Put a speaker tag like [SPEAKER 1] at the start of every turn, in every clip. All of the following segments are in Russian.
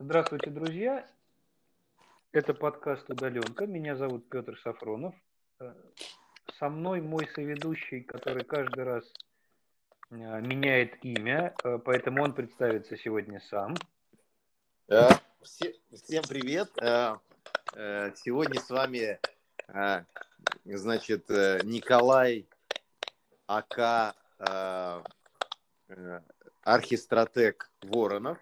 [SPEAKER 1] Здравствуйте, друзья. Это подкаст «Удаленка». Меня зовут Петр Сафронов. Э, со мной мой соведущий, который каждый раз э, меняет имя, э, поэтому он представится сегодня сам.
[SPEAKER 2] Всем привет. Сегодня с вами, значит, Николай АК архистратег Воронов.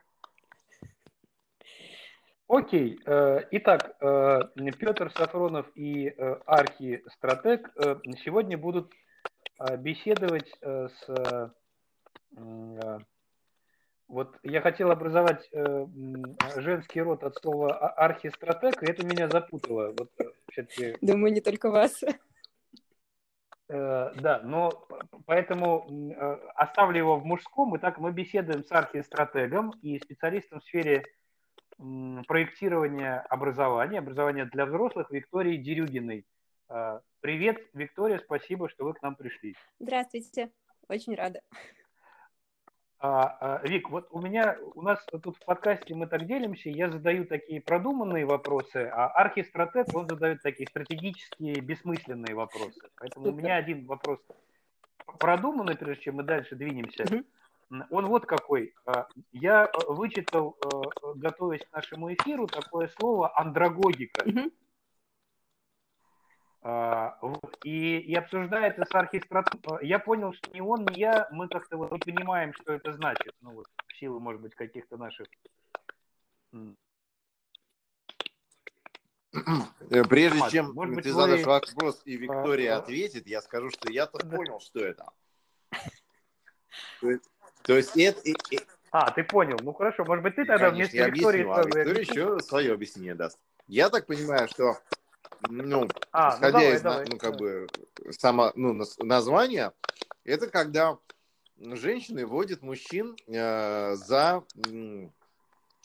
[SPEAKER 1] Окей. Э, итак, э, Петр Сафронов и э, Архи Стратег сегодня будут беседовать с... Вот я хотел образовать женский род от слова «а-, архистратег, и это меня запутало. Вот,
[SPEAKER 3] Думаю, не только вас.
[SPEAKER 1] Да, но поэтому оставлю его в мужском. Итак, мы беседуем с архистратегом и специалистом в сфере проектирования образования, образования для взрослых Виктории Дерюгиной. А, привет, Виктория, спасибо, что вы к нам пришли.
[SPEAKER 3] Здравствуйте, очень рада.
[SPEAKER 1] А, а, Вик, вот у меня, у нас тут в подкасте мы так делимся, я задаю такие продуманные вопросы, а архистратег, он задает такие стратегические, бессмысленные вопросы. Поэтому Супер. у меня один вопрос продуманный, прежде чем мы дальше двинемся. Угу. Он вот какой. А, я э, вычитал, э, готовясь к нашему эфиру, такое слово андрогогика. А, и, и обсуждая это с архистратом, э, я понял, что ни он, ни я, мы как-то вот не понимаем, что это значит. Ну вот, в силу, может быть, каких-то наших...
[SPEAKER 2] Прежде чем может быть, ты вы... задашь вопрос и Виктория а, ответит, я скажу, что я-то да. понял, что это. То есть это...
[SPEAKER 1] А, ты понял. Ну хорошо, может быть, ты тогда
[SPEAKER 2] Конечно, вместе
[SPEAKER 1] я Викторией...
[SPEAKER 2] Объясню, а Виктория еще свое объяснение даст. Я так понимаю, что, ну, а, исходя ну, давай, из, давай, ну, как бы, само, ну, названия, это когда женщины водят мужчин э, за, ну,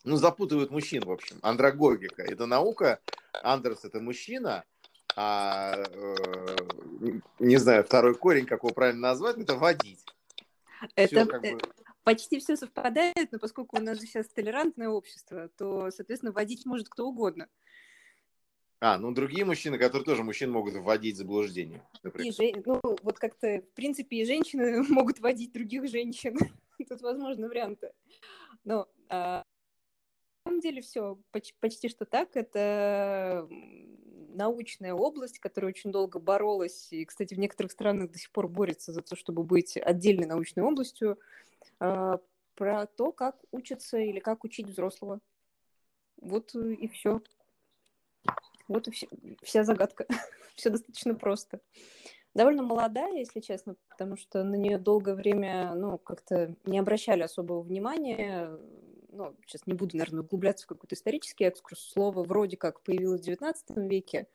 [SPEAKER 2] запутывают мужчин, в общем. Андрогогика – это наука, Андерс – это мужчина, а, э, не знаю, второй корень, как его правильно назвать, это водить.
[SPEAKER 3] Это все, э, бы... почти все совпадает, но поскольку у нас сейчас толерантное общество, то, соответственно, водить может кто угодно.
[SPEAKER 2] А, ну другие мужчины, которые тоже мужчин могут вводить в заблуждение.
[SPEAKER 3] И жен... Ну, вот как-то, в принципе, и женщины могут водить других женщин. Тут возможны варианты. Но а, на самом деле все почти, почти что так. Это научная область, которая очень долго боролась, и, кстати, в некоторых странах до сих пор борется за то, чтобы быть отдельной научной областью, а, про то, как учиться или как учить взрослого. Вот и все. Вот и вся, вся загадка. все достаточно просто. Довольно молодая, если честно, потому что на нее долгое время, ну, как-то не обращали особого внимания. Ну, сейчас не буду, наверное, углубляться в какой-то исторический экскурс. Слово вроде как появилось в XIX веке.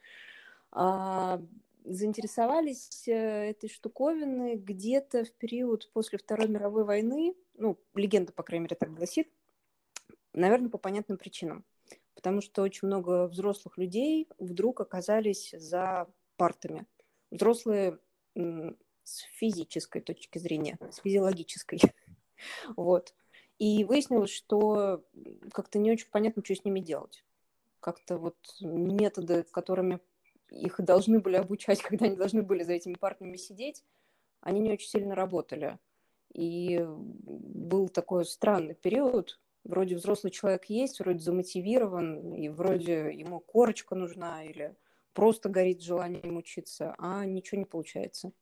[SPEAKER 3] А, заинтересовались э, этой штуковины где-то в период после Второй мировой войны. Ну, легенда, по крайней мере, так гласит. Наверное, по понятным причинам. Потому что очень много взрослых людей вдруг оказались за партами – взрослые с физической точки зрения, с физиологической. Вот. И выяснилось, что как-то не очень понятно, что с ними делать. Как-то вот методы, которыми их должны были обучать, когда они должны были за этими партами сидеть, они не очень сильно работали. И был такой странный период. Вроде взрослый человек есть, вроде замотивирован, и вроде ему корочка нужна, или просто горит желанием учиться, а ничего не получается.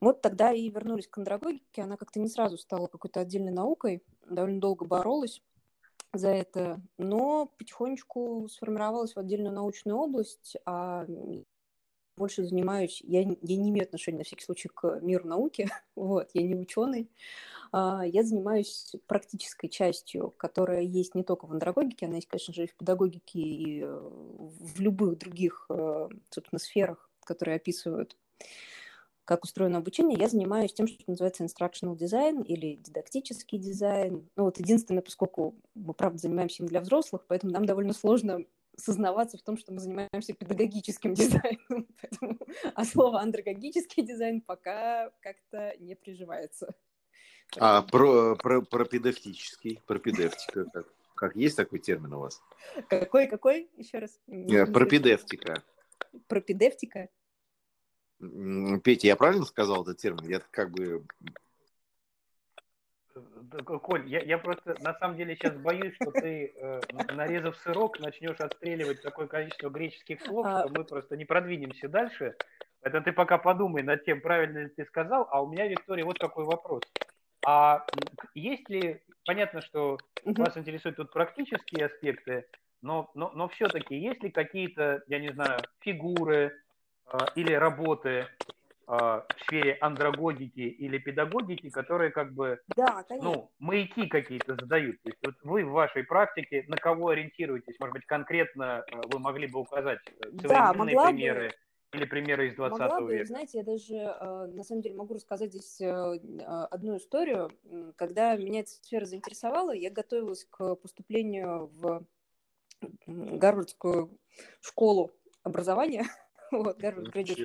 [SPEAKER 3] Вот тогда и вернулись к андрогогике. Она как-то не сразу стала какой-то отдельной наукой, довольно долго боролась за это, но потихонечку сформировалась в отдельную научную область, а больше занимаюсь, я, я не имею отношения на всякий случай к миру науки, вот, я не ученый, а, я занимаюсь практической частью, которая есть не только в андрогогике, она есть, конечно же, и в педагогике, и э, в любых других, э, собственно, сферах, которые описывают как устроено обучение, я занимаюсь тем, что называется instructional design или дидактический дизайн. Ну вот единственное, поскольку мы, правда, занимаемся им для взрослых, поэтому нам довольно сложно сознаваться в том, что мы занимаемся педагогическим дизайном. Поэтому, а слово андрогогический дизайн пока как-то не приживается.
[SPEAKER 2] А про, про, про педагогический, про педевтика как? Как есть такой термин у вас?
[SPEAKER 3] Какой, какой? Еще раз.
[SPEAKER 2] Пропедевтика.
[SPEAKER 3] Пропедевтика?
[SPEAKER 2] Петя, я правильно сказал этот термин? Я как бы
[SPEAKER 1] Коль, я, я просто на самом деле сейчас боюсь, что ты, э, нарезав сырок, начнешь отстреливать такое количество греческих слов, а... что мы просто не продвинемся дальше. Это ты пока подумай над тем, правильно ли ты сказал. А у меня, Виктория, вот такой вопрос. А есть ли, понятно, что угу. вас интересуют тут практические аспекты, но, но, но все-таки есть ли какие-то, я не знаю, фигуры или работы, а, в сфере андрогогики или педагогики, которые как бы да, ну, маяки какие-то задают. То есть вот вы в вашей практике на кого ориентируетесь? Может быть, конкретно э, вы могли бы указать э, современные да, примеры? Бы. Или примеры из 20
[SPEAKER 3] Могла
[SPEAKER 1] века?
[SPEAKER 3] Бы, знаете, я даже э, на самом деле могу рассказать здесь одну историю. Когда меня эта сфера заинтересовала, я готовилась к поступлению в Гарвардскую школу образования. Вот, Гарвард Graduate.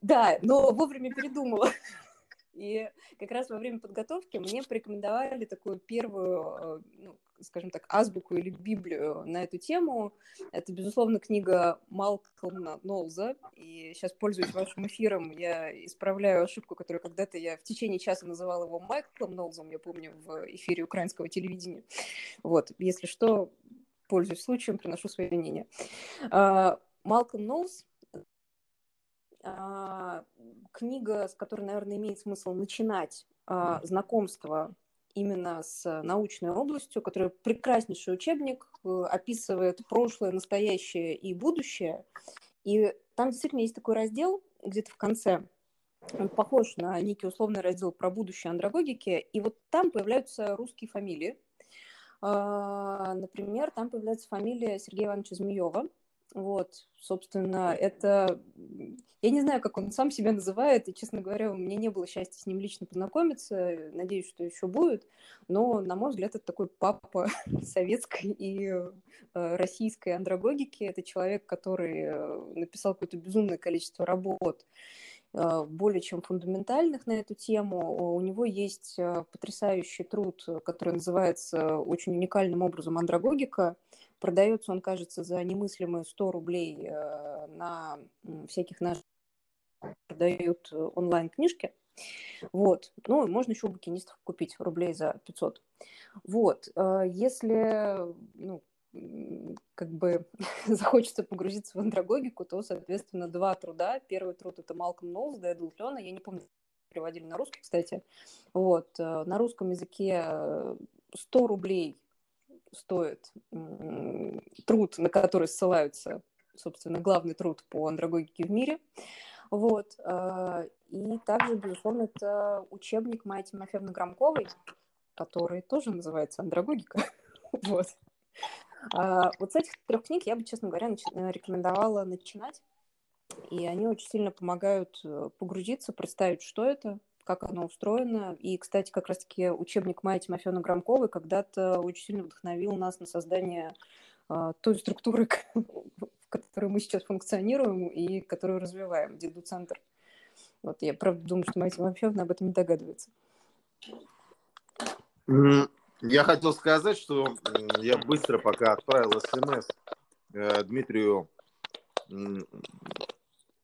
[SPEAKER 3] Да, но вовремя передумала. И как раз во время подготовки мне порекомендовали такую первую, э, ну, скажем так, азбуку или библию на эту тему. Это, безусловно, книга Малкольма Нолза. И сейчас, пользуясь вашим эфиром, я исправляю ошибку, которую когда-то я в течение часа называла его Майклом Нолзом, я помню, в эфире украинского телевидения. Вот, если что, пользуюсь случаем, приношу свои мнения. А, Малком Ноулс а, книга, с которой, наверное, имеет смысл начинать а, знакомство именно с научной областью, которая прекраснейший учебник, э, описывает прошлое, настоящее и будущее. И там действительно есть такой раздел где-то в конце, он похож на некий условный раздел про будущее андрогогики, и вот там появляются русские фамилии, например, там появляется фамилия Сергея Ивановича Змеева. Вот, собственно, это... Я не знаю, как он сам себя называет, и, честно говоря, у меня не было счастья с ним лично познакомиться, надеюсь, что еще будет, но, на мой взгляд, это такой папа советской и э, российской андрогогики. Это человек, который э, написал какое-то безумное количество работ более чем фундаментальных на эту тему. У него есть э, потрясающий труд, который называется очень уникальным образом «Андрогогика». Продается он, кажется, за немыслимые 100 рублей э, на всяких наших продают онлайн-книжки. Вот. Ну, можно еще у букинистов купить рублей за 500. Вот. Если ну, как бы захочется погрузиться в андрогогику, то, соответственно, два труда. Первый труд – это Малком Ноулс, Дэдл Лена. Я не помню, переводили на русский, кстати. Вот. Э, на русском языке 100 рублей стоит труд, на который ссылаются, собственно, главный труд по андрогогике в мире. Вот. Э, и также, безусловно, это учебник Майи Тимофеевны Громковой, который тоже называется «Андрогогика». Вот. А, вот с этих трех книг я бы, честно говоря, э, рекомендовала начинать. И они очень сильно помогают э, погрузиться, представить, что это, как оно устроено. И, кстати, как раз-таки учебник Майи Тимофеевны Громковой когда-то очень сильно вдохновил нас на создание а, той структуры, в которой мы сейчас функционируем и которую развиваем, Деду-центр. Вот я правда думаю, что Майя Тимофеевна об этом не догадывается.
[SPEAKER 2] Я хотел сказать, что я быстро пока отправил смс э, Дмитрию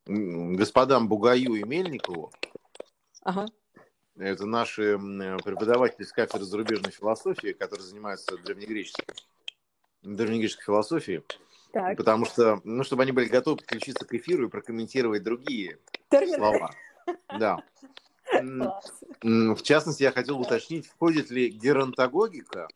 [SPEAKER 2] господам Бугаю и Мельникову. Ага. Это наши преподаватели с кафедры зарубежной философии, которые занимаются древнегреческой, древнегреческой философией. Так. Потому что, ну, чтобы они были готовы подключиться к эфиру и прокомментировать другие Термины. слова. Да. В частности, я хотел уточнить, входит ли геронтогогика,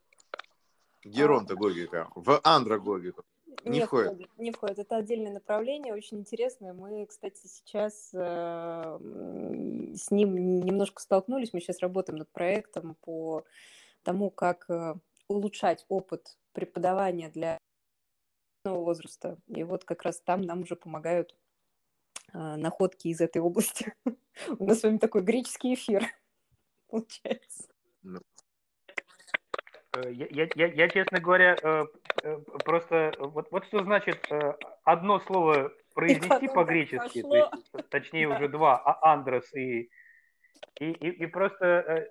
[SPEAKER 2] геронтогогика в андрогогику?
[SPEAKER 3] Не, не входит. входит. Не входит. Это отдельное направление, очень интересное. Мы, кстати, сейчас э, с ним немножко столкнулись. Мы сейчас работаем над проектом по тому, как э, улучшать опыт преподавания для возраста. И вот как раз там нам уже помогают находки из этой области. У нас с вами такой греческий эфир получается. Ну.
[SPEAKER 1] Э, я, я, я, честно говоря, э, э, просто вот, вот что значит одно слово произнести по-гречески, то есть, точнее уже два, а Андрес и И, и, и просто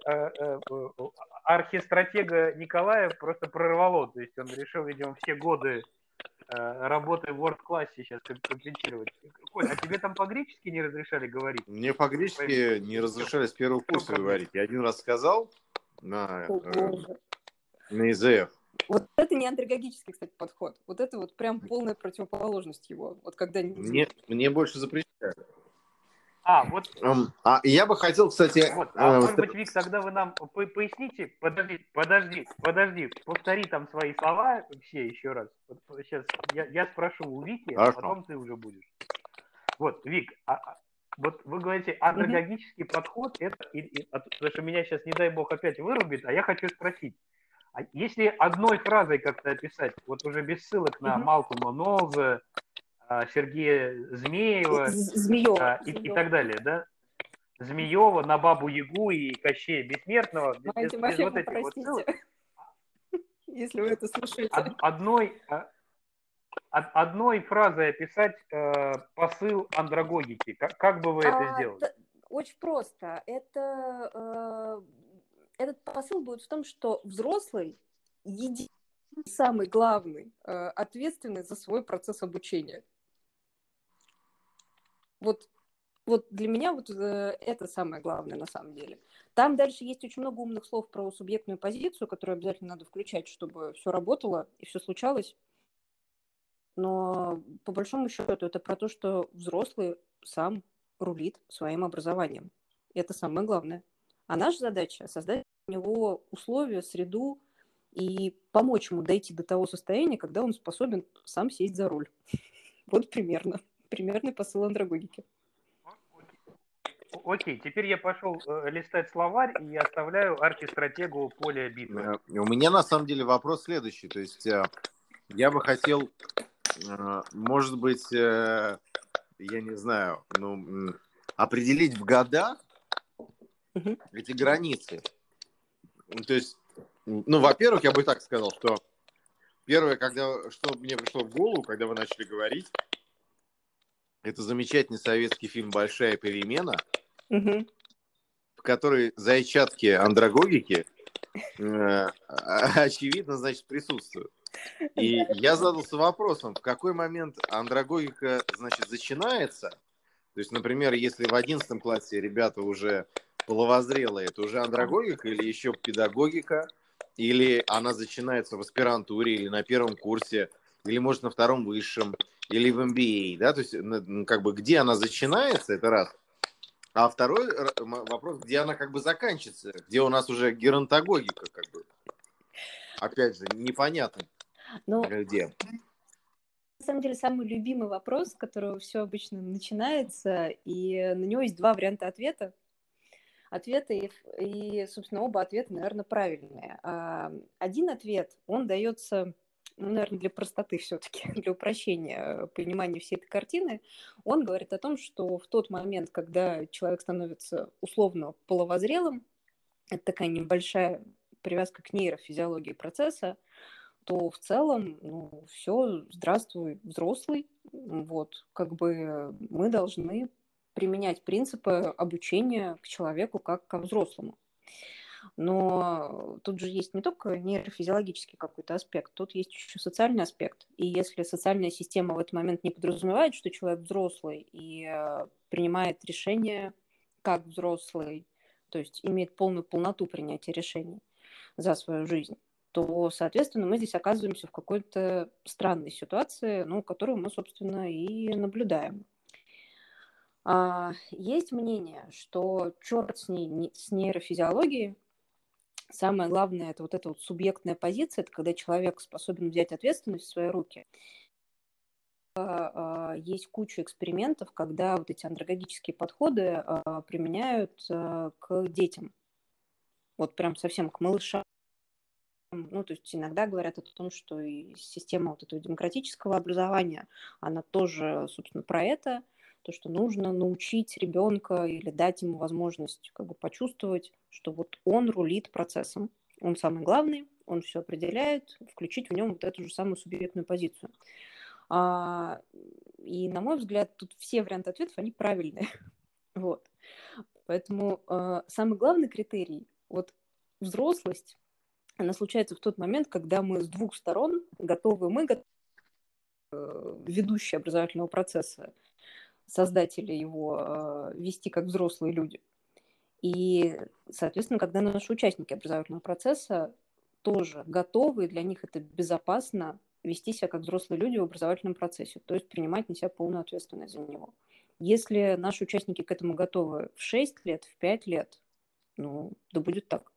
[SPEAKER 1] архистратега Николая просто прорвало. То есть он решил, видимо, все годы работы в Word-классе сейчас компенсировать. Коль, а тебе там по-гречески не разрешали говорить?
[SPEAKER 2] Мне по-гречески не разрешали с первого курса говорить. Я один раз сказал на, э, на ИЗФ.
[SPEAKER 3] Вот это не андрогогический, кстати, подход. Вот это вот прям полная противоположность его. Вот когда...
[SPEAKER 2] Мне, мне больше запрещают.
[SPEAKER 1] А, вот...
[SPEAKER 2] А, я бы хотел, кстати...
[SPEAKER 1] Вот, а э, может быть, Вик, тогда вы нам поясните, подожди, подожди, подожди, повтори там свои слова все еще раз. Вот, сейчас я, я спрошу у Вики, а Хорошо. а потом ты уже будешь. Вот, Вик, а, а вот вы говорите, андрогогический mm-hmm. подход, это, и, и, потому что меня сейчас, не дай бог, опять вырубит, а я хочу спросить, а если одной фразой как-то описать, вот уже без ссылок на mm-hmm. Малкома Нолза, Сергея Змеева Змеева. А, и, и так далее, да? Змеева, на Бабу Ягу и Кощея Бессмертного.
[SPEAKER 3] Без, без, без вот этих вот ссылок. Если вы это слушаете.
[SPEAKER 1] Одной, а, одной фразой описать э, посыл андрогогики. Как, как бы вы а, это сделали?
[SPEAKER 3] Очень просто. Это, э, этот посыл будет в том, что взрослый единственный самый главный, э, ответственный за свой процесс обучения. Вот, вот для меня вот э, это самое главное на самом деле. Там дальше есть очень много умных слов про субъектную позицию, которую обязательно надо включать, чтобы все работало и все случалось. Но по большому счету это про то, что взрослый сам рулит своим образованием. И это самое главное. А наша задача создать у него условия, среду и помочь ему дойти до того состояния, когда он способен сам сесть за руль. Вот примерно примерный посыл андрогогики.
[SPEAKER 1] Окей, теперь я пошел э, листать словарь и оставляю архистратегу поле битвы. Э,
[SPEAKER 2] у меня на самом деле вопрос следующий. То есть э, я бы хотел, может быть, я не знаю, ну, определить в годах угу. эти границы. То есть, ну, во-первых, я бы так сказал, что первое, когда, что мне пришло в голову, когда вы начали говорить, это замечательный советский фильм «Большая перемена», угу. в которой зайчатки андрогогики э, очевидно, значит, присутствуют. И я задался вопросом, в какой момент андрогогика, значит, начинается. То есть, например, если в одиннадцатом классе ребята уже половозрелые, это уже андрогогика или еще педагогика, или она начинается в аспирантуре или на первом курсе, или, может, на втором высшем, или в MBA, да, то есть как бы где она начинается, это раз. А второй вопрос, где она как бы заканчивается, где у нас уже геронтогогика, как бы. Опять же, непонятно,
[SPEAKER 3] Но... Ну, где. На самом деле, самый любимый вопрос, с которого все обычно начинается, и на него есть два варианта ответа. Ответы, и, и собственно, оба ответа, наверное, правильные. А, один ответ, он дается ну, наверное, для простоты все-таки, для упрощения э, понимания всей этой картины, он говорит о том, что в тот момент, когда человек становится условно половозрелым, это такая небольшая привязка к нейрофизиологии процесса, то в целом, ну, все, здравствуй, взрослый, вот, как бы мы должны применять принципы обучения к человеку как ко взрослому. Но тут же есть не только нейрофизиологический какой-то аспект, тут есть еще социальный аспект. И если социальная система в этот момент не подразумевает, что человек взрослый и э, принимает решения как взрослый, то есть имеет полную полноту принятия решений за свою жизнь, то, соответственно, мы здесь оказываемся в какой-то странной ситуации, ну, которую мы, собственно, и наблюдаем. А, есть мнение, что черт с ней, с нейрофизиологией, Самое главное – это вот эта вот субъектная позиция, это когда человек способен взять ответственность в свои руки. А, а, есть куча экспериментов, когда вот эти андрогогические подходы а, применяют к детям. Вот прям совсем к малышам. Ну, то есть иногда говорят о том, что и система вот этого демократического образования, она тоже, собственно, про это – то, что нужно научить ребенка или дать ему возможность как бы почувствовать, что вот он рулит процессом, он самый главный, он все определяет, включить в нем вот эту же самую субъектную позицию. А, и, на мой взгляд, тут все варианты ответов, они правильные. вот. Поэтому э, самый главный критерий, вот взрослость, она случается в тот момент, когда мы с двух сторон готовы, мы готовы, э, ведущие образовательного процесса, создатели его, э, вести как взрослые люди. И, соответственно, когда наши участники образовательного процесса тоже готовы, для них это безопасно вести себя как взрослые люди в образовательном процессе, то есть принимать на себя полную ответственность за него. Если наши участники к этому готовы в 6 лет, в 5 лет, ну, да будет так.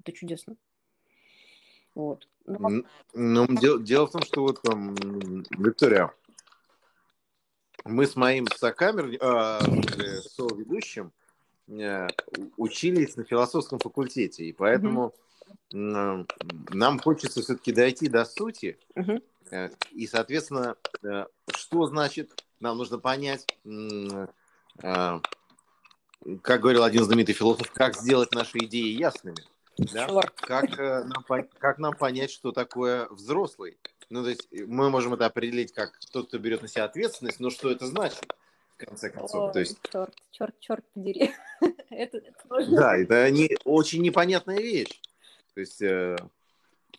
[SPEAKER 3] Это чудесно.
[SPEAKER 2] Вот. Ну, ну дело, дело в том, что вот там, Виктория, мы с моим сокамер, э, со-ведущим, э, учились на философском факультете, и поэтому mm-hmm. э, нам хочется все-таки дойти до сути, mm-hmm. э, и, соответственно, э, что значит нам нужно понять, а, как говорил один знаменитый философ, как сделать наши идеи ясными. Да? Как, э, нам, как нам понять, что такое взрослый? Ну, то есть мы можем это определить как тот, кто берет на себя ответственность, но что это значит? В конце концов, О, то есть...
[SPEAKER 3] Черт, черт, черт подери.
[SPEAKER 2] это, это Да, это не, очень непонятная вещь. То есть э,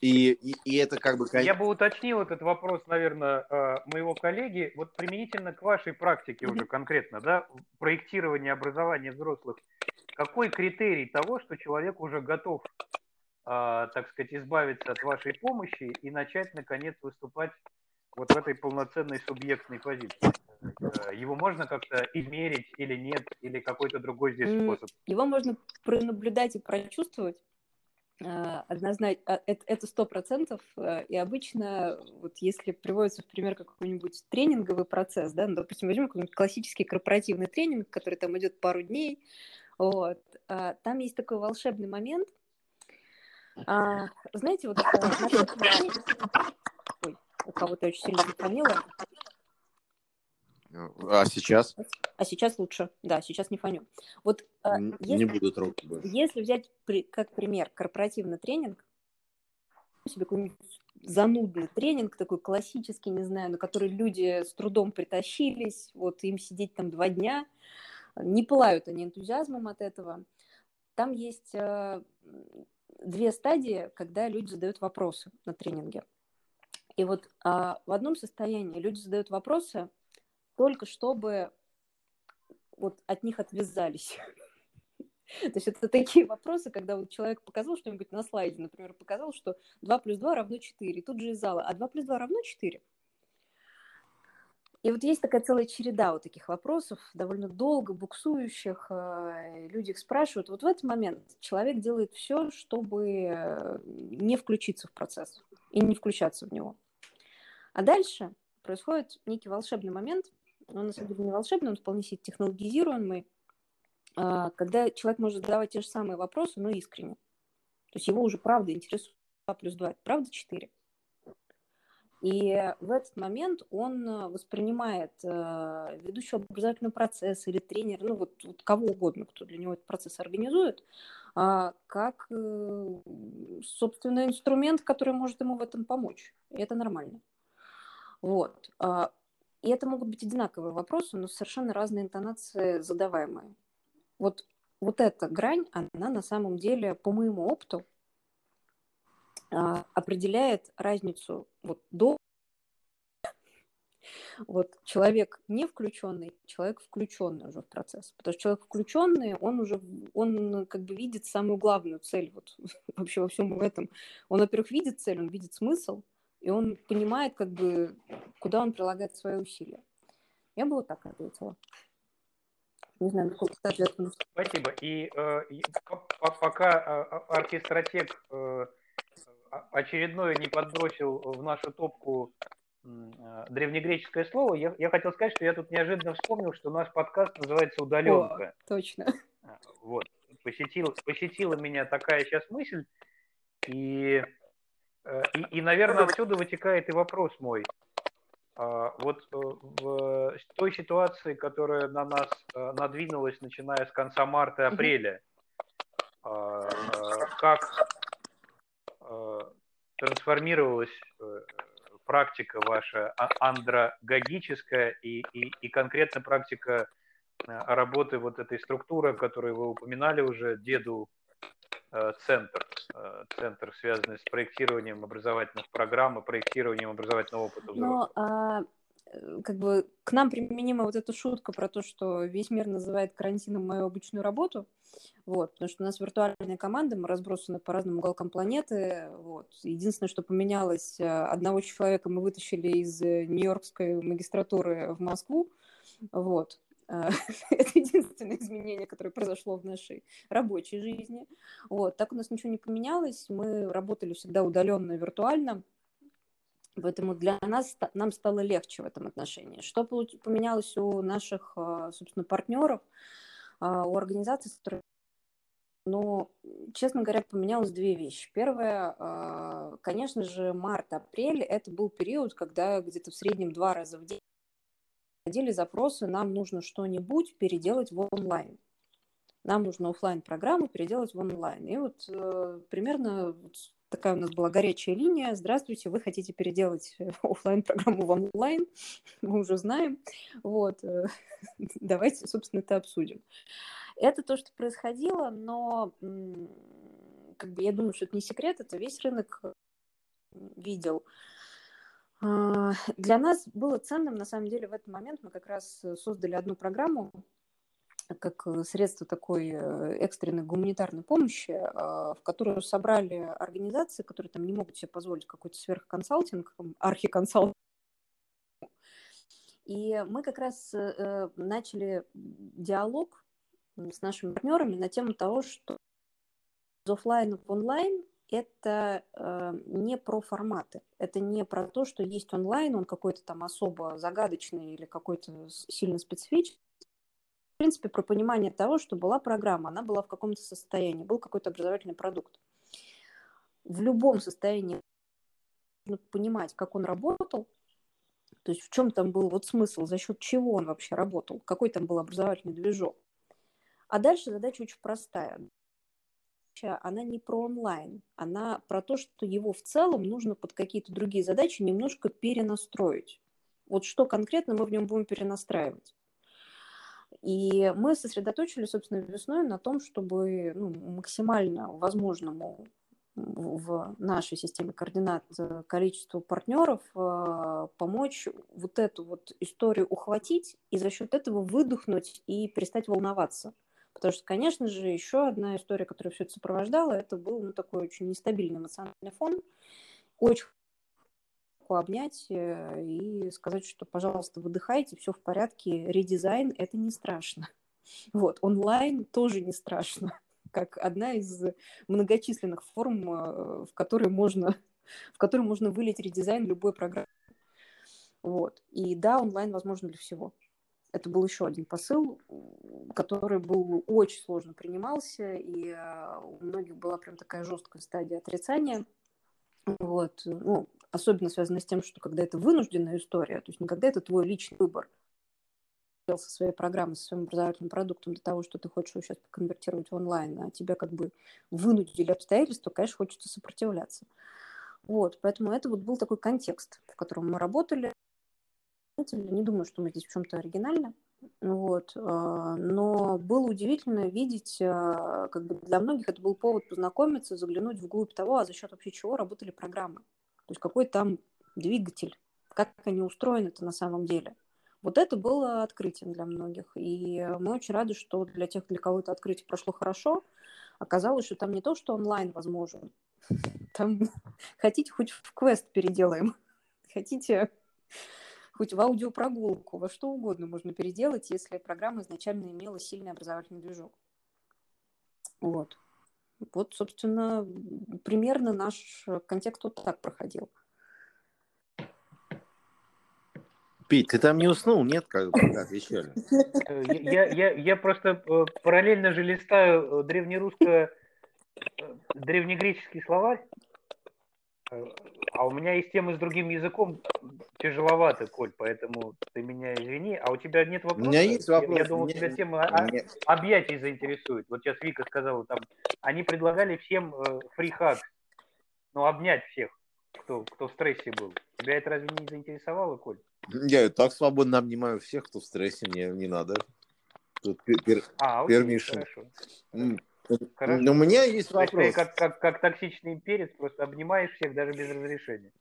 [SPEAKER 2] и, и, и это как бы...
[SPEAKER 1] Я бы уточнил этот вопрос, наверное, э, моего коллеги, вот применительно к вашей практике уже конкретно, да, проектирование образования взрослых. Какой критерий того, что человек уже готов, так сказать, избавиться от вашей помощи и начать, наконец, выступать вот в этой полноценной субъектной позиции? Э, его можно как-то измерить или нет, или какой-то другой здесь способ?
[SPEAKER 3] Его можно пронаблюдать и прочувствовать а, однозначно, а, это сто процентов, а, и обычно, вот если приводится в пример какой-нибудь тренинговый процесс, да, ну, допустим, возьмем какой-нибудь классический корпоративный тренинг, который там идет пару дней, вот, там есть такой волшебный момент, знаете, вот Ой, у кого-то очень сильно зафонило,
[SPEAKER 2] а сейчас?
[SPEAKER 3] А сейчас лучше, да, сейчас не фоню. Вот
[SPEAKER 2] не если, буду трогать больше.
[SPEAKER 3] Если взять при, как пример корпоративный тренинг, себе какой-нибудь занудный тренинг, такой классический, не знаю, на который люди с трудом притащились, вот им сидеть там два дня, не пылают они энтузиазмом от этого. Там есть э, две стадии, когда люди задают вопросы на тренинге. И вот э, в одном состоянии люди задают вопросы, только чтобы вот от них отвязались. То есть это такие вопросы, когда вот человек показал что-нибудь на слайде, например, показал, что 2 плюс 2 равно 4, и тут же из зала, а 2 плюс 2 равно 4? И вот есть такая целая череда вот таких вопросов, довольно долго буксующих, э, люди их спрашивают. Вот в этот момент человек делает все, чтобы не включиться в процесс и не включаться в него. А дальше происходит некий волшебный момент, он на самом деле не волшебный, он вполне себе технологизируемый, а, когда человек может задавать те же самые вопросы, но искренне. То есть его уже правда интересует 2 плюс 2, это правда 4. И в этот момент он воспринимает э, ведущего образовательного процесса или тренера, ну вот, вот кого угодно, кто для него этот процесс организует, э, как, э, собственно, инструмент, который может ему в этом помочь. И это нормально. Вот. А, и это могут быть одинаковые вопросы, но совершенно разные интонации задаваемые. Вот, вот эта грань, она на самом деле, по моему опыту, а, определяет разницу вот до вот человек не включенный, человек включенный уже в процесс. Потому что человек включенный, он уже, он как бы видит самую главную цель вот вообще во всем этом. Он, во-первых, видит цель, он видит смысл, и он понимает, как бы, куда он прилагает свои усилия. Я бы вот так ответила.
[SPEAKER 1] Не знаю, насколько ответственность. Спасибо. И э, пока э, архистратег э, очередное не подбросил в нашу топку э, древнегреческое слово, я, я хотел сказать, что я тут неожиданно вспомнил, что наш подкаст называется «Удаленка».
[SPEAKER 3] О, точно.
[SPEAKER 1] А, вот. Посетил, посетила меня такая сейчас мысль, и Э, и, и, наверное, отсюда вытекает и вопрос мой. А, вот э, в той ситуации, которая на нас э, надвинулась, начиная с конца марта-апреля, а, как трансформировалась практика ваша а, андрогогическая и, и, и конкретно практика работы вот этой структуры, которую вы упоминали уже, деду центр, центр, связанный с проектированием образовательных программ и проектированием образовательного опыта.
[SPEAKER 3] Но, а, Э, как бы к нам применима вот эта шутка про то, что весь мир называет карантином мою обычную работу, вот, потому что у нас виртуальная команда, мы разбросаны по разным уголкам планеты, вот. Единственное, что поменялось, э, одного человека мы вытащили из э, Нью-Йоркской магистратуры в Москву, вот, это единственное изменение, которое произошло в нашей рабочей жизни. Вот. Так у нас ничего не поменялось. Мы работали всегда удаленно, виртуально. Поэтому для нас нам стало легче в этом отношении. Что поменялось у наших, а, собственно, партнеров, а, у организаций, которые но, честно говоря, поменялось две вещи. Первое, а, конечно же, март-апрель – это был период, когда где-то в среднем два раза в день ходили запросы, нам нужно что-нибудь переделать в онлайн. Нам нужно офлайн программу переделать в онлайн. И вот э, примерно такая у нас была горячая линия. Здравствуйте, вы хотите переделать э, офлайн программу в онлайн? Мы уже знаем. Вот. Э, давайте, собственно, это обсудим. Это то, что происходило, но как бы я думаю, что это не секрет, это весь рынок видел. А, для нас было ценным, на самом деле, в этот момент мы как раз создали одну программу, как э, средство такой э, экстренной гуманитарной помощи, а, в которую собрали организации, которые там не могут себе позволить какой-то сверхконсалтинг, архиконсалтинг. И мы как раз э, начали диалог с нашими партнерами на тему того, что из офлайна в онлайн это не про форматы, это не про то, что есть онлайн, он какой-то там особо загадочный или какой-то сильно специфичный, принципе, про понимание того, что была программа, она была в каком-то состоянии, был какой-то образовательный продукт. В любом состоянии нужно понимать, как он работал, то есть в чем там был вот смысл, за счет чего он вообще работал, какой там был образовательный движок. А дальше задача очень простая. Она не про онлайн, она про то, что его в целом нужно под какие-то другие задачи немножко перенастроить. Вот что конкретно мы в нем будем перенастраивать. И мы сосредоточились, собственно, весной на том, чтобы ну, максимально возможному в нашей системе координат э, количеству партнеров э, помочь вот эту вот историю ухватить и за счет этого выдохнуть и перестать волноваться. Потому что, конечно же, еще одна история, которая все это сопровождала, это был ну, такой очень нестабильный эмоциональный фон. Очень руку обнять э, и сказать, что, пожалуйста, выдыхайте, все в порядке, редизайн – это не страшно. Вот, онлайн тоже не страшно, как одна из многочисленных форм, э, в которой можно, в которой можно вылить редизайн любой программы. Вот. И да, онлайн возможно для всего. Это был еще один посыл, который был очень сложно принимался, и э, у многих была прям такая жесткая стадия отрицания. Вот. Ну, особенно связано с тем, что когда это вынужденная история, то есть не когда это твой личный выбор, со своей программой, со своим образовательным продуктом для того, что ты хочешь его сейчас конвертировать в онлайн, а тебя как бы вынудили обстоятельства, конечно, хочется сопротивляться. Вот, поэтому это вот был такой контекст, в котором мы работали. Не думаю, что мы здесь в чем-то оригинально. Вот. А, но было удивительно видеть, а, как бы для многих это был повод познакомиться, заглянуть вглубь того, а за счет вообще чего работали программы. То есть какой там двигатель, как они устроены-то на самом деле. Вот это было открытием для многих. И мы очень рады, что для тех, для кого это открытие прошло хорошо, оказалось, что там не то, что онлайн возможен. Там хотите, хоть в квест переделаем. Хотите, хоть в аудиопрогулку, во что угодно можно переделать, если программа изначально имела сильный образовательный движок. Вот. Вот, собственно, примерно наш контекст вот так проходил.
[SPEAKER 2] Пить, ты там не уснул, нет, как, отвечали?
[SPEAKER 1] Я, я, я просто э, параллельно же листаю древнерусское, э, древнегреческий словарь, э, а у меня есть темы с другим языком тяжеловато, Коль, поэтому ты меня извини. А у тебя нет вопросов?
[SPEAKER 2] У меня есть вопрос.
[SPEAKER 1] Я, я думал, тебя тема меня... объятий заинтересует. Вот сейчас Вика сказала, там, они предлагали всем э, фрихак, ну, обнять всех, кто, кто в стрессе был. Тебя это разве не заинтересовало, Коль?
[SPEAKER 2] Я и так свободно обнимаю всех, кто в стрессе, мне не надо. Тут пер, а, окей, Хорошо. Хорошо. Но у меня есть вопрос. То есть
[SPEAKER 1] ты как, как, как токсичный имперец просто обнимаешь всех даже без разрешения.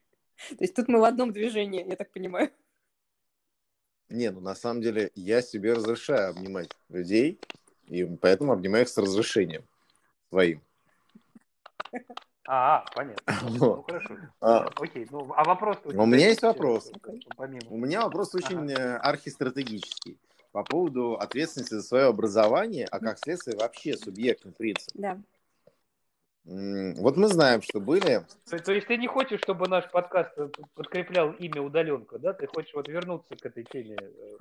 [SPEAKER 3] То есть тут мы в одном движении, я так понимаю.
[SPEAKER 2] Не, ну на самом деле я себе разрешаю обнимать людей, и поэтому обнимаю их с разрешением своим.
[SPEAKER 1] А, понятно. Ну, хорошо. А, Окей, ну, а вопрос...
[SPEAKER 2] У, у меня есть вопрос. Помимо. У меня вопрос очень ага. Э, архистратегический по поводу ответственности за свое образование, а как следствие вообще субъектный принцип.
[SPEAKER 3] Да.
[SPEAKER 2] Вот мы знаем, что были...
[SPEAKER 1] То, то есть ты не хочешь, чтобы наш подкаст э, подкреплял имя удаленка, да? Ты хочешь вот вернуться к этой теме э,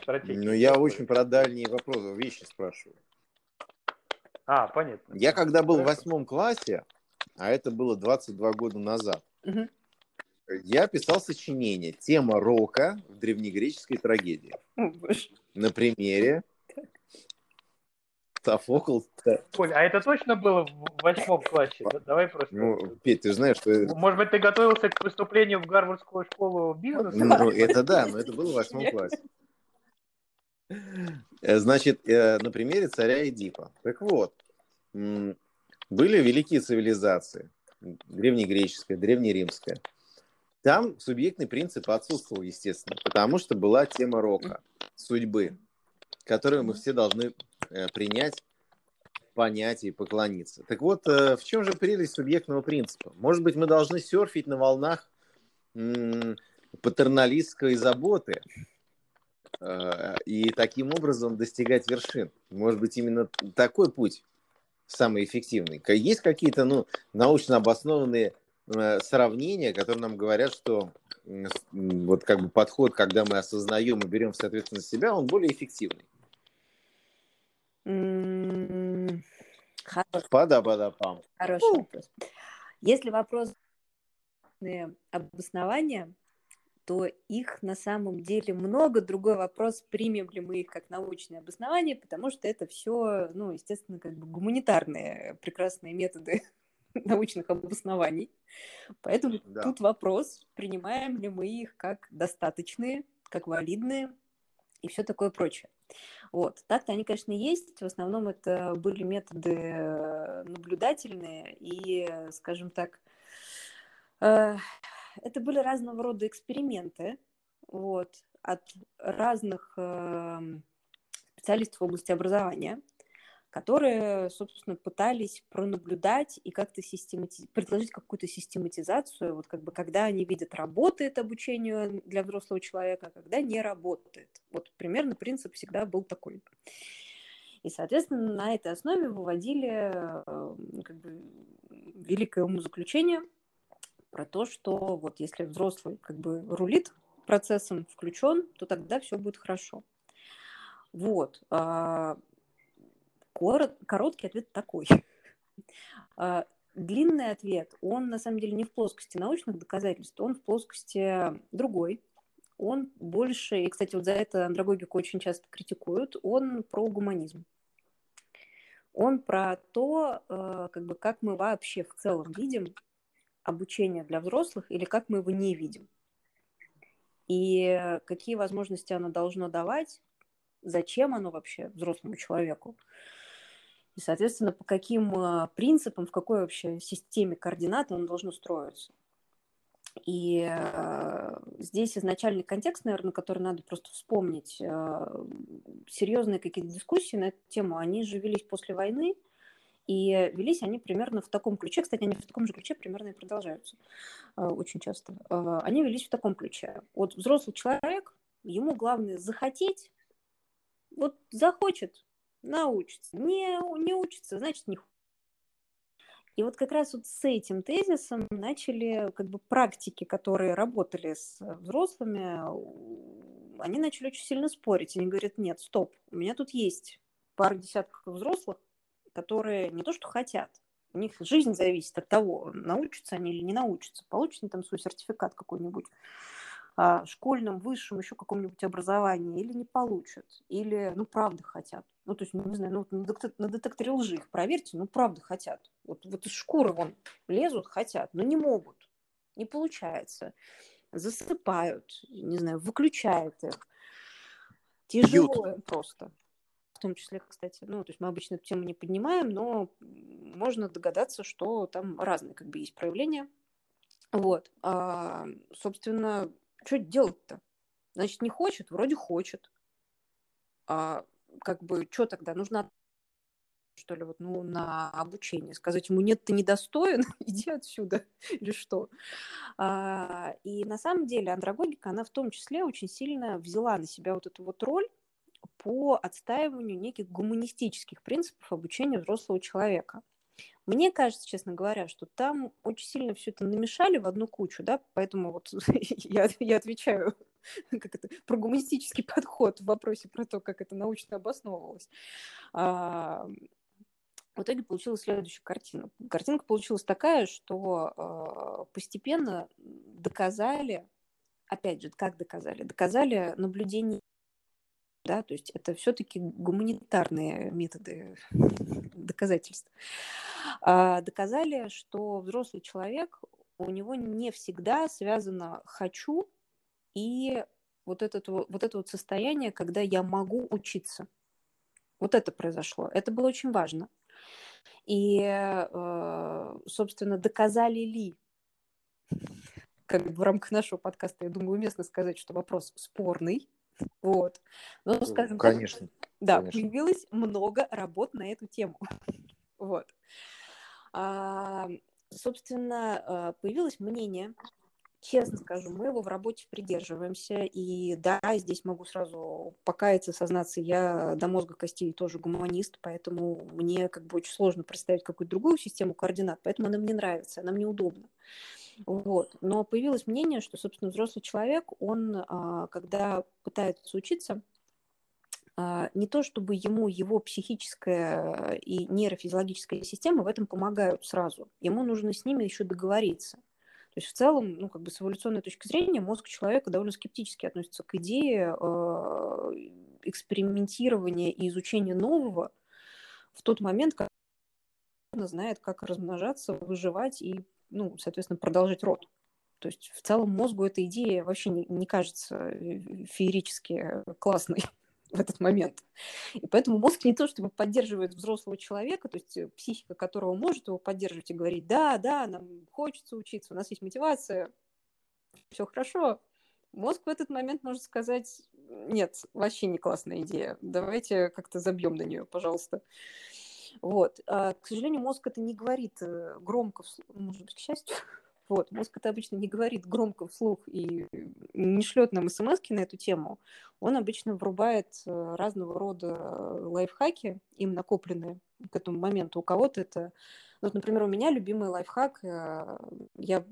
[SPEAKER 2] стратегии? Ну, я очень про дальние вопросы, вещи спрашиваю.
[SPEAKER 1] А, понятно.
[SPEAKER 2] Я когда был Хорошо. в восьмом классе, а это было 22 года назад, угу. Я писал сочинение «Тема рока в древнегреческой трагедии». О, На примере Софокл.
[SPEAKER 1] Коль, а это точно было в восьмом классе? Давай просто...
[SPEAKER 2] Ну, Петь, ты знаешь, что...
[SPEAKER 1] Может быть, ты готовился к поступлению в Гарвардскую школу бизнеса?
[SPEAKER 2] Ну, это да, но это было в восьмом классе. Э, значит, э, на примере царя Эдипа. Так вот, были великие цивилизации. Древнегреческая, древнеримская. Там субъектный принцип отсутствовал, естественно, потому что была тема рока, судьбы, которую мы все должны Э, принять, понять и поклониться. Так вот, э, в чем же прелесть субъектного принципа? Может быть, мы должны серфить на волнах патерналистской заботы э, и таким образом достигать вершин. Может быть, именно такой путь самый эффективный. Есть какие-то ну, научно обоснованные сравнения, которые нам говорят, что вот как бы подход, когда мы осознаем и берем соответственно себя, он более эффективный.
[SPEAKER 3] Хороший,
[SPEAKER 2] Пада-пада-пам.
[SPEAKER 3] хороший вопрос. Если вопрос обоснования, то их на самом деле много. Другой вопрос, примем ли мы их как научное обоснование, потому что это все, ну, естественно, как бы гуманитарные прекрасные методы научных обоснований. Поэтому да. тут вопрос, принимаем ли мы их как достаточные, как валидные и все такое прочее. Вот. Так-то они, конечно, есть. В основном это были методы э, наблюдательные и, скажем так, э, это были разного рода эксперименты вот, от разных эм, специалистов в области образования которые, собственно, пытались пронаблюдать и как-то системати... предложить какую-то систематизацию, вот как бы когда они видят, работает обучение для взрослого человека, а когда не работает. Вот примерно принцип всегда был такой. И, соответственно, на этой основе выводили э, как бы, великое умозаключение про то, что вот если взрослый как бы рулит процессом, включен, то тогда все будет хорошо. Вот. Корот, короткий ответ такой. А, длинный ответ, он на самом деле не в плоскости научных доказательств, он в плоскости другой. Он больше, и, кстати, вот за это андрогогику очень часто критикуют, он про гуманизм. Он про то, э, как, бы, как мы вообще в целом видим обучение для взрослых или как мы его не видим. И какие возможности оно должно давать, зачем оно вообще взрослому человеку. И, соответственно, по каким а, принципам, в какой вообще системе координат он должен устроиться. И э, здесь изначальный контекст, наверное, который надо просто вспомнить. Э, серьезные какие-то дискуссии на эту тему, они же велись после войны, и велись они примерно в таком ключе. Кстати, они в таком же ключе примерно и продолжаются э, очень часто. Э, они велись в таком ключе. Вот взрослый человек, ему главное захотеть, вот захочет, научится. Не, не учится, значит, не и вот как раз вот с этим тезисом начали как бы практики, которые работали с взрослыми, они начали очень сильно спорить. Они говорят, нет, стоп, у меня тут есть пара десятков взрослых, которые не то что хотят, у них жизнь зависит от того, научатся они или не научатся, получат они там свой сертификат какой-нибудь а, школьном, высшем, еще каком-нибудь образовании, или не получат, или, ну, правда хотят. Ну, то есть, ну, не знаю, ну, на, детекторе, на детекторе лжи их проверьте, ну, правда хотят. Вот, вот из шкуры вон лезут, хотят, но не могут, не получается. Засыпают, не знаю, выключают их. Тяжело Бьют. просто. том числе, кстати. Ну, то есть мы обычно эту тему не поднимаем, но можно догадаться, что там разные как бы есть проявления. Вот. А, собственно, что делать-то? Значит, не хочет, вроде хочет. А как бы, что тогда? Нужно что ли, вот, ну, на обучение, сказать ему, нет, ты недостоин, иди отсюда, или что. А, и на самом деле андрогогика, она в том числе очень сильно взяла на себя вот эту вот роль по отстаиванию неких гуманистических принципов обучения взрослого человека. Мне кажется, честно говоря, что там очень сильно все это намешали в одну кучу, да, поэтому вот я, я отвечаю как это, про гуманистический подход в вопросе про то, как это научно обосновывалось. А, в итоге получилась следующая картина. Картинка получилась такая, что э, постепенно доказали, опять же, как доказали? Доказали наблюдение да, то есть это все-таки гуманитарные методы доказательств. А, доказали, что взрослый человек, у него не всегда связано «хочу» и вот это, вот это вот состояние, когда я могу учиться. Вот это произошло. Это было очень важно. И, э, собственно, доказали ли, как в рамках нашего подкаста, я думаю, уместно сказать, что вопрос спорный, вот.
[SPEAKER 2] Ну, скажем конечно.
[SPEAKER 3] Так, да, конечно. появилось много работ на эту тему. вот. А, собственно, а, появилось мнение, честно скажу, мы его в работе придерживаемся, и да, здесь могу сразу покаяться, сознаться, я до мозга костей тоже гуманист, поэтому мне как бы очень сложно представить какую-то другую систему координат, поэтому она мне нравится, она мне удобна. Вот. Но появилось мнение, что, собственно, взрослый человек, он, а, когда пытается учиться, а, не то чтобы ему его психическая и нейрофизиологическая система в этом помогают сразу. Ему нужно с ними еще договориться. То есть в целом, ну, как бы с эволюционной точки зрения, мозг человека довольно скептически относится к идее э, экспериментирования и изучения нового в тот момент, когда он знает, как размножаться, выживать и ну, соответственно, продолжать род. То есть в целом мозгу эта идея вообще не, не кажется э, феерически классной в этот момент. И поэтому мозг не то, чтобы поддерживает взрослого человека, то есть э, психика которого может его поддерживать и говорить, да, да, нам хочется учиться, у нас есть мотивация, все хорошо. Мозг в этот момент может сказать, нет, вообще не классная идея, давайте как-то забьем на нее, пожалуйста. Вот. А, к сожалению, мозг это не говорит э, громко, может быть, к счастью, вот, мозг это обычно не говорит громко вслух и не шлет нам смс на эту тему. Он обычно врубает э, разного рода лайфхаки, им накопленные к этому моменту. У кого-то это... Ну, вот, например, у меня любимый лайфхак. Э, я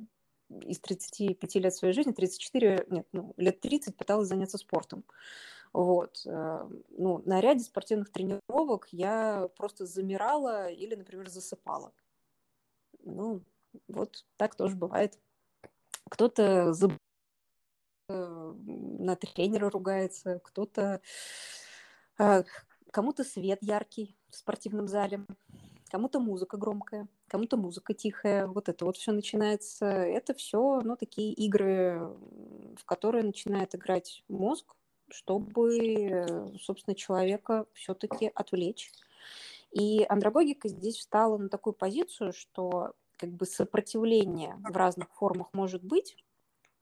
[SPEAKER 3] из 35 лет своей жизни, 34, нет, ну, лет 30 пыталась заняться спортом. Вот. Э, ну, на ряде спортивных тренировок я просто замирала или, например, засыпала. Ну, вот так тоже бывает. Кто-то заб... Э, на тренера ругается, кто-то... Э, кому-то свет яркий в спортивном зале, кому-то музыка громкая, кому-то музыка тихая. Вот это вот все начинается. Это все, ну, такие игры, в которые начинает играть мозг, чтобы, собственно, человека все-таки отвлечь. И андрогогика здесь встала на такую позицию, что как бы сопротивление в разных формах может быть,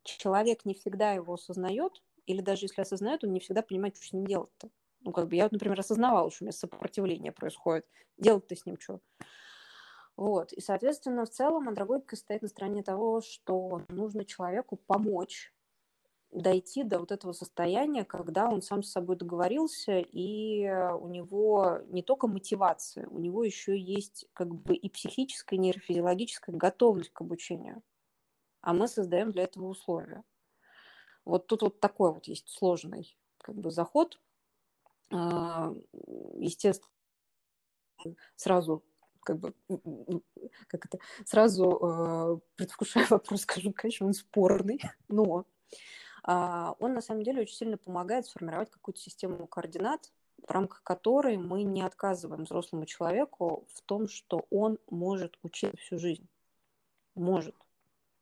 [SPEAKER 3] человек не всегда его осознает, или даже если осознает, он не всегда понимает, что с ним делать-то. Ну, как бы я, например, осознавала, что у меня сопротивление происходит. Делать-то с ним что? Вот. И, соответственно, в целом андрогогика стоит на стороне того, что нужно человеку помочь дойти до вот этого состояния, когда он сам с собой договорился, и у него не только мотивация, у него еще есть как бы и психическая, и нейрофизиологическая готовность к обучению. А мы создаем для этого условия. Вот тут вот такой вот есть сложный как бы заход. А, естественно, сразу как бы, как это, сразу э, предвкушая вопрос, скажу, конечно, он спорный, но он на самом деле очень сильно помогает сформировать какую-то систему координат, в рамках которой мы не отказываем взрослому человеку в том, что он может учиться всю жизнь. Может.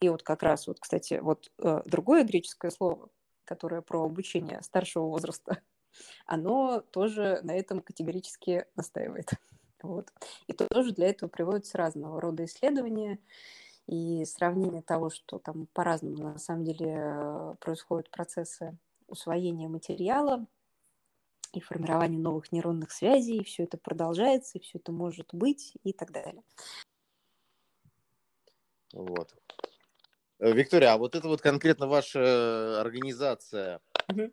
[SPEAKER 3] И вот как раз, вот, кстати, вот э, другое греческое слово, которое про обучение старшего возраста, оно тоже на этом категорически настаивает. Вот. И тоже для этого приводятся разного рода исследования и сравнение того, что там по-разному на самом деле происходят процессы усвоения материала и формирования новых нейронных связей, и все это продолжается, и все это может быть, и так далее.
[SPEAKER 2] Вот. Э, Виктория, а вот это вот конкретно ваша организация, угу.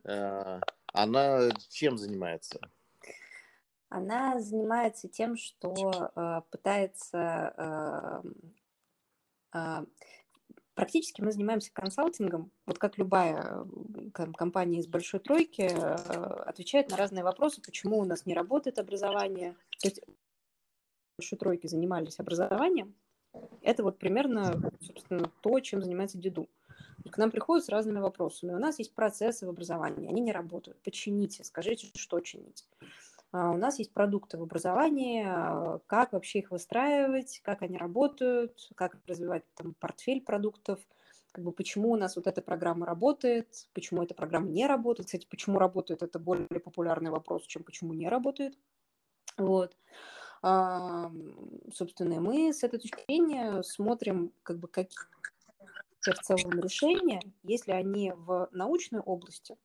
[SPEAKER 2] она чем занимается?
[SPEAKER 3] Она занимается тем, что э, пытается э, Практически мы занимаемся консалтингом, вот как любая компания из большой тройки отвечает на разные вопросы, почему у нас не работает образование. То есть большой тройки занимались образованием, это вот примерно, собственно, то, чем занимается Деду. К нам приходят с разными вопросами. У нас есть процессы в образовании, они не работают. Почините, скажите, что чинить. А у нас есть продукты в образовании, а, как вообще их выстраивать, как они работают, как развивать там, портфель продуктов, как бы почему у нас вот эта программа работает, почему эта программа не работает. Кстати, почему работает, это более популярный вопрос, чем почему не работает. Вот собственно, мы с этой точки зрения смотрим, как бы, какие в целом решения, если они в научной области,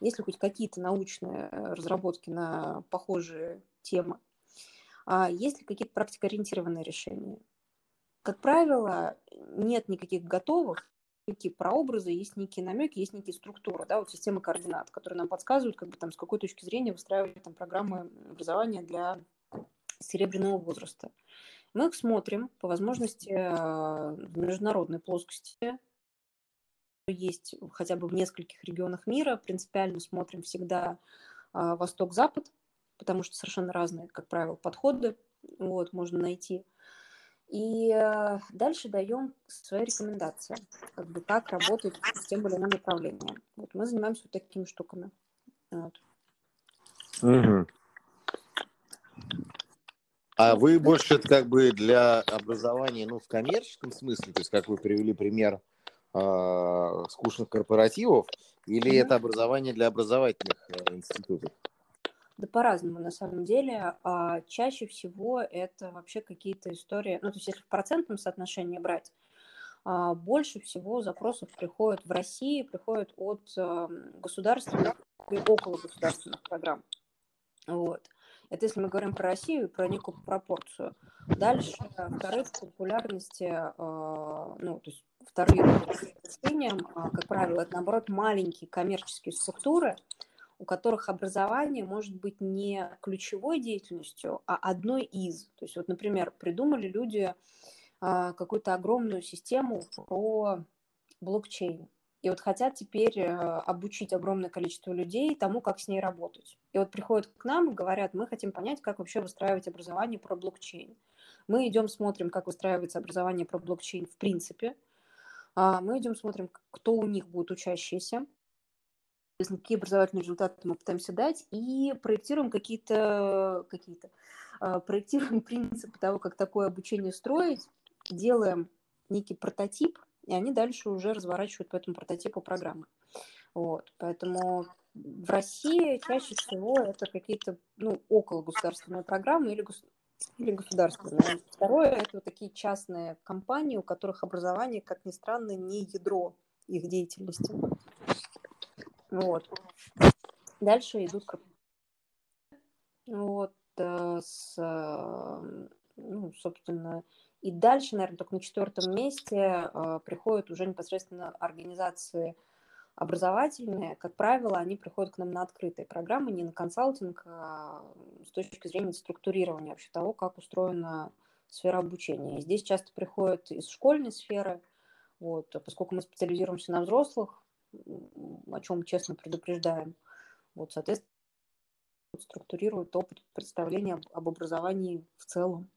[SPEAKER 3] если хоть какие-то научные разработки на похожие темы, а есть ли какие-то практикоориентированные решения. Как правило, нет никаких готовых, некие прообразы, есть некие намеки, есть некие структуры, да, вот системы координат, которые нам подсказывают, как бы там с какой точки зрения выстраивать там программы образования для серебряного возраста. Мы их смотрим по возможности э, в международной плоскости. Есть хотя бы в нескольких регионах мира. Принципиально смотрим всегда э, восток-запад, потому что совершенно разные, как правило, подходы вот, можно найти. И э, дальше даем свои рекомендации, как бы как работать с тем или иным направлением. Вот мы занимаемся вот такими штуками. Вот.
[SPEAKER 2] Угу. А вы больше как бы для образования, ну, в коммерческом смысле, то есть как вы привели пример э, скучных корпоративов, или mm-hmm. это образование для образовательных э, институтов?
[SPEAKER 3] Да по-разному, на самом деле. А, чаще всего это вообще какие-то истории, ну, то есть если в процентном соотношении брать, а, больше всего запросов приходит в России, приходит от а, государственных и около государственных программ. Вот. Это если мы говорим про Россию, про некую пропорцию. Дальше вторые по популярности, а, ну, то есть вторые по значениям, а, как правило, это, наоборот, маленькие коммерческие структуры, у которых образование может быть не ключевой деятельностью, а одной из. То есть вот, например, придумали люди а, какую-то огромную систему про блокчейн. И вот хотят теперь э, обучить огромное количество людей тому, как с ней работать. И вот приходят к нам и говорят, мы хотим понять, как вообще выстраивать образование про блокчейн. Мы идем, смотрим, как выстраивается образование про блокчейн в принципе. А, мы идем, смотрим, кто у них будет учащиеся, какие образовательные результаты мы пытаемся дать, и проектируем какие-то, какие-то а, проектируем принципы того, как такое обучение строить, делаем некий прототип – и они дальше уже разворачивают по этому прототипу программы. Вот, поэтому в России чаще всего это какие-то ну, около государственные программы или. Или государственные. Второе – это вот такие частные компании, у которых образование, как ни странно, не ядро их деятельности. Вот. Дальше идут вот, э, с, э, ну, собственно, и дальше, наверное, только на четвертом месте э, приходят уже непосредственно организации образовательные. Как правило, они приходят к нам на открытые программы, не на консалтинг, а с точки зрения структурирования вообще того, как устроена сфера обучения. И здесь часто приходят из школьной сферы, вот, поскольку мы специализируемся на взрослых, о чем честно предупреждаем, вот, соответственно, структурируют опыт представления об образовании в целом.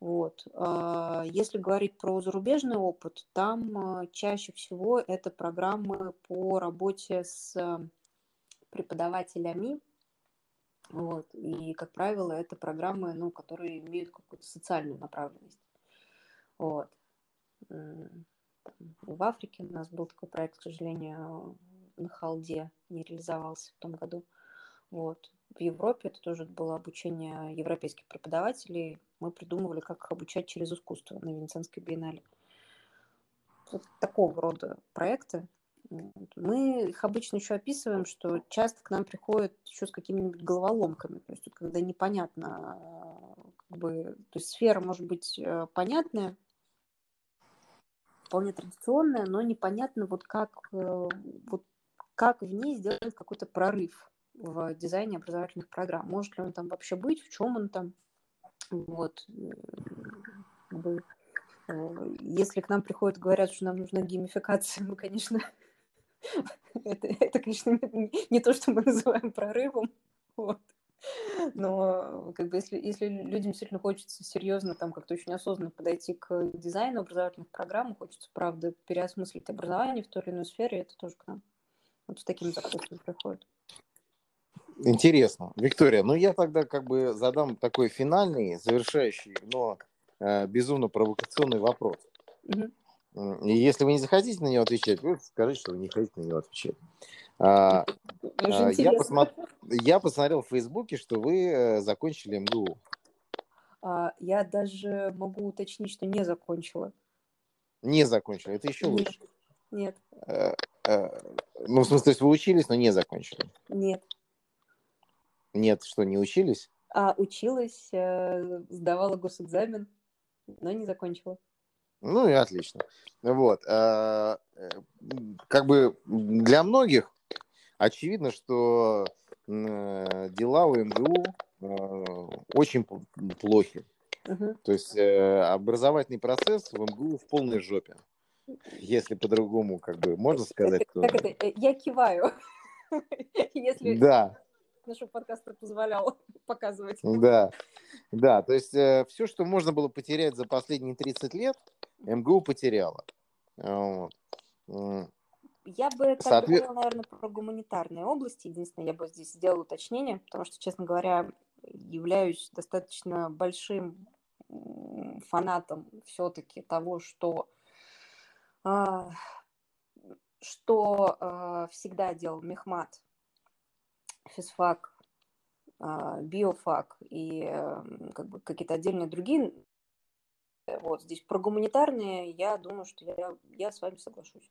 [SPEAKER 3] Вот. А, если говорить про зарубежный опыт, там а, чаще всего это программы по работе с преподавателями. Вот. И, как правило, это программы, ну, которые имеют какую-то социальную направленность. Вот. В Африке у нас был такой проект, к сожалению, на халде не реализовался в том году. Вот. В Европе это тоже было обучение европейских преподавателей. Мы придумывали, как их обучать через искусство на Венецианской биеннале. Вот такого рода проекты. Мы их обычно еще описываем, что часто к нам приходят еще с какими-нибудь головоломками. То есть, тут, когда непонятно, как бы, то есть сфера может быть э, понятная, вполне традиционная, но непонятно, вот как, э, вот как в ней сделать какой-то прорыв в дизайне образовательных программ. Может ли он там вообще быть, в чем он там. Вот. Э, бы, если к нам приходят говорят, что нам нужна геймификация, мы, конечно, это, это, конечно, не то, что мы называем прорывом. Вот. Но как бы если, если людям действительно хочется серьезно, там как-то очень осознанно подойти к дизайну образовательных программ, хочется, правда, переосмыслить образование в той или иной сфере, это тоже к нам. Вот с такими запросами приходят.
[SPEAKER 2] Интересно. Виктория, ну я тогда как бы задам такой финальный, завершающий, но э, безумно провокационный вопрос. Угу. И если вы не захотите на него отвечать, вы скажите, что вы не хотите на него отвечать. А, а, я, посмотр... я посмотрел в Фейсбуке, что вы э, закончили МГУ.
[SPEAKER 3] А, я даже могу уточнить, что не закончила.
[SPEAKER 2] Не закончила, это еще
[SPEAKER 3] Нет.
[SPEAKER 2] лучше.
[SPEAKER 3] Нет.
[SPEAKER 2] А, а, ну, в смысле, то есть вы учились, но не закончили?
[SPEAKER 3] Нет.
[SPEAKER 2] Нет, что, не учились?
[SPEAKER 3] А, училась, э, сдавала госэкзамен, но не закончила.
[SPEAKER 2] Ну и отлично. Вот. А, э, как бы для многих очевидно, что э, дела у МГУ очень плохи. Угу. То есть образовательный процесс в МГУ в полной жопе. Если по-другому, как бы, можно сказать.
[SPEAKER 3] То... Так это, я киваю.
[SPEAKER 2] Если да.
[SPEAKER 3] Наш подкаст позволял показывать.
[SPEAKER 2] Да, да, то есть все, что можно было потерять за последние 30 лет, МГУ потеряла. Вот.
[SPEAKER 3] Я бы так Соответ... говорила, наверное, про гуманитарные области. Единственное, я бы здесь сделала уточнение, потому что, честно говоря, являюсь достаточно большим фанатом все-таки того, что, а, что а, всегда делал Мехмат, физфак, а, биофак и как бы какие-то отдельные другие вот здесь про гуманитарные, я думаю, что я, я с вами соглашусь.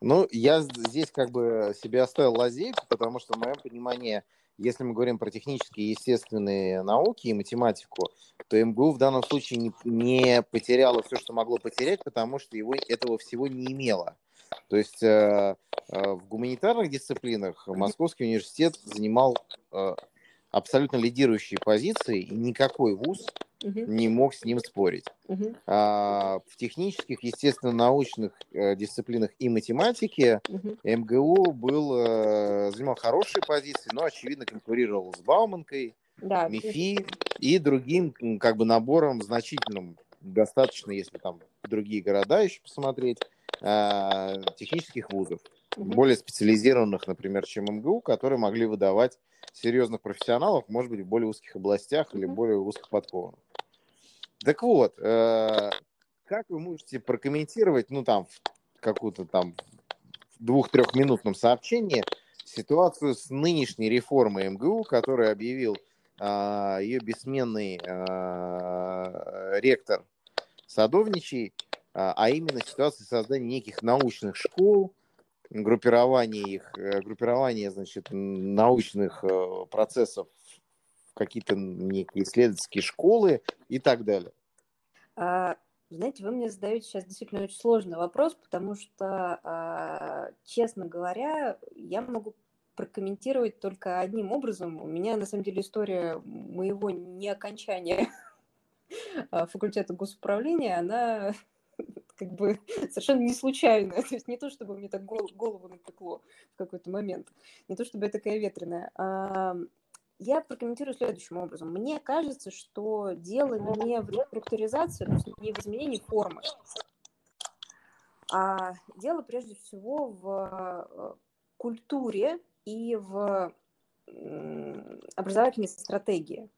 [SPEAKER 2] Ну, я здесь как бы себе оставил лазейку, потому что в моем понимании, если мы говорим про технические и естественные науки и математику, то МГУ в данном случае не, не потеряло все, что могло потерять, потому что его этого всего не имело. То есть э, э, в гуманитарных дисциплинах Московский университет занимал э, абсолютно лидирующие позиции, и никакой вуз uh-huh. не мог с ним спорить. Uh-huh. А, в технических, естественно-научных э, дисциплинах и математике uh-huh. МГУ был, э, занимал хорошие позиции, но, очевидно, конкурировал с Бауманкой, да, МИФИ и другим как бы набором значительным, достаточно, если там другие города еще посмотреть, э, технических вузов, более специализированных, например, чем МГУ, которые могли выдавать серьезных профессионалов, может быть, в более узких областях или более узких подкованных. Так вот, э, как вы можете прокомментировать, ну, там, в какую-то там двух-трехминутном сообщении ситуацию с нынешней реформой МГУ, которую объявил э, ее бессменный э, ректор Садовничий, а именно ситуацию создания неких научных школ, группирование их, э, группирование, значит, научных э, процессов в какие-то некие исследовательские школы и так далее?
[SPEAKER 3] А, знаете, вы мне задаете сейчас действительно очень сложный вопрос, потому что, а, честно говоря, я могу прокомментировать только одним образом. У меня, на самом деле, история моего неокончания факультета госуправления, она как бы совершенно не случайно. То есть не то, чтобы мне так голову напекло в какой-то момент, не то, чтобы я такая ветреная. Я прокомментирую следующим образом. Мне кажется, что дело не в реструктуризации, не в изменении формы, а дело прежде всего в э, культуре и в образовательной стратегии.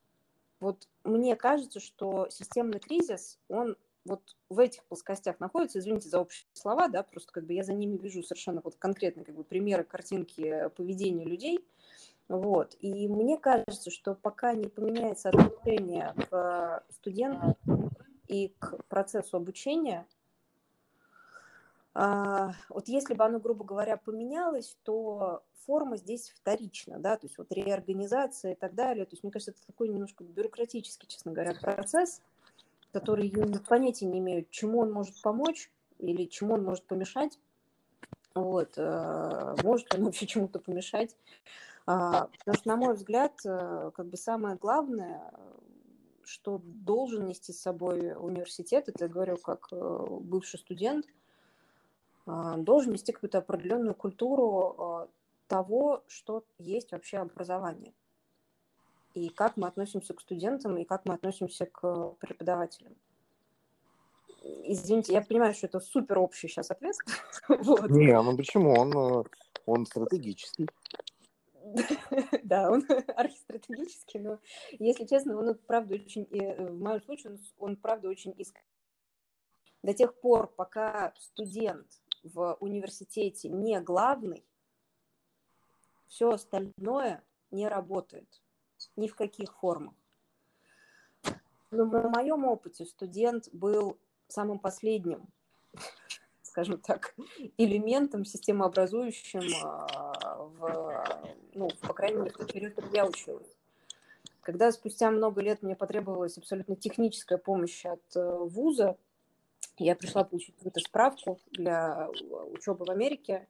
[SPEAKER 3] Вот мне кажется, что системный кризис, он вот в этих плоскостях находятся, извините за общие слова, да, просто как бы я за ними вижу совершенно вот конкретные как бы примеры, картинки поведения людей, вот, и мне кажется, что пока не поменяется отношение к студентам и к процессу обучения, а, вот если бы оно, грубо говоря, поменялось, то форма здесь вторична, да, то есть вот реорганизация и так далее. То есть мне кажется, это такой немножко бюрократический, честно говоря, процесс, который понятия не имеют, чему он может помочь или чему он может помешать. Вот, э, может он вообще чему-то помешать. А, потому что, на мой взгляд, э, как бы самое главное, что должен нести с собой университет, это я говорю как э, бывший студент – а, должен нести какую-то определенную культуру того, что есть вообще образование. И как мы относимся к студентам, и как мы относимся к преподавателям. Извините, я понимаю, что это супер общий сейчас ответ.
[SPEAKER 2] вот. Не, ну почему? Он, э, он стратегический.
[SPEAKER 3] да, он архистратегический, но, если честно, он, правда, очень, э, в моем случае, он, он правда, очень искренний. До тех пор, пока студент в университете не главный, все остальное не работает ни в каких формах. Но на моем опыте студент был самым последним, скажем так, элементом системообразующим а, в, ну, по крайней мере, в период, когда я училась. Когда спустя много лет мне потребовалась абсолютно техническая помощь от э, вуза, я пришла получить какую-то справку для учебы в Америке.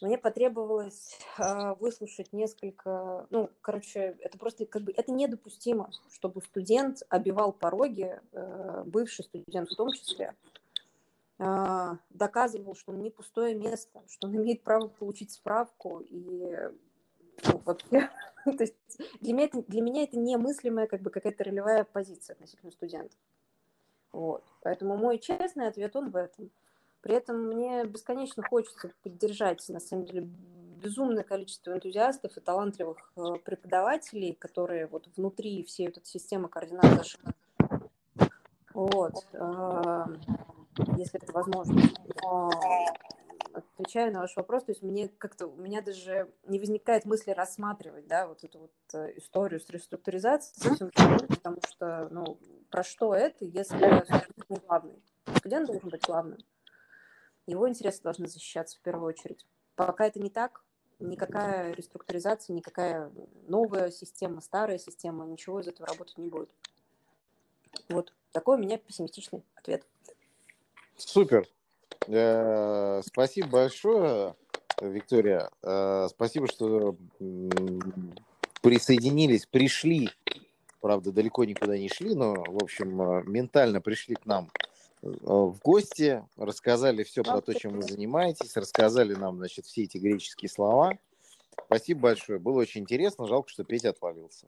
[SPEAKER 3] Мне потребовалось э, выслушать несколько, ну, короче, это просто как бы это недопустимо, чтобы студент обивал пороги, э, бывший студент в том числе, э, доказывал, что он не пустое место, что он имеет право получить справку и ну, вообще, то есть для меня это, для меня это немыслимая как бы какая-то ролевая позиция относительно студентов. Вот. Поэтому мой честный ответ, он в этом. При этом мне бесконечно хочется поддержать, на самом деле, безумное количество энтузиастов и талантливых э, преподавателей, которые вот внутри всей этой системы координат. Вот. Э, если это возможно. Но отвечая на ваш вопрос, то есть мне как-то, у меня даже не возникает мысли рассматривать, да, вот эту вот э, историю с реструктуризацией, потому что, ну, про что это, если студент главный? Студент должен быть главным. Его интересы должны защищаться в первую очередь. Пока это не так, никакая реструктуризация, никакая новая система, старая система, ничего из этого работать не будет. Вот такой у меня пессимистичный ответ.
[SPEAKER 2] Супер. Э, спасибо большое, Виктория. Э, спасибо, что присоединились, пришли. Правда, далеко никуда не шли, но, в общем, э, ментально пришли к нам в гости, рассказали все про то, чем вы занимаетесь, рассказали нам, значит, все эти греческие слова. Спасибо большое. Было очень интересно. Жалко, что Петя отвалился.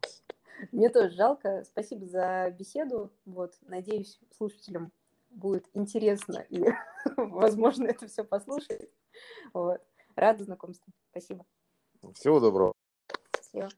[SPEAKER 3] Мне тоже жалко. Спасибо за беседу. Вот, надеюсь, слушателям будет интересно и, возможно, это все послушать. Вот. Рада знакомству. Спасибо.
[SPEAKER 2] Всего доброго.
[SPEAKER 3] Всего.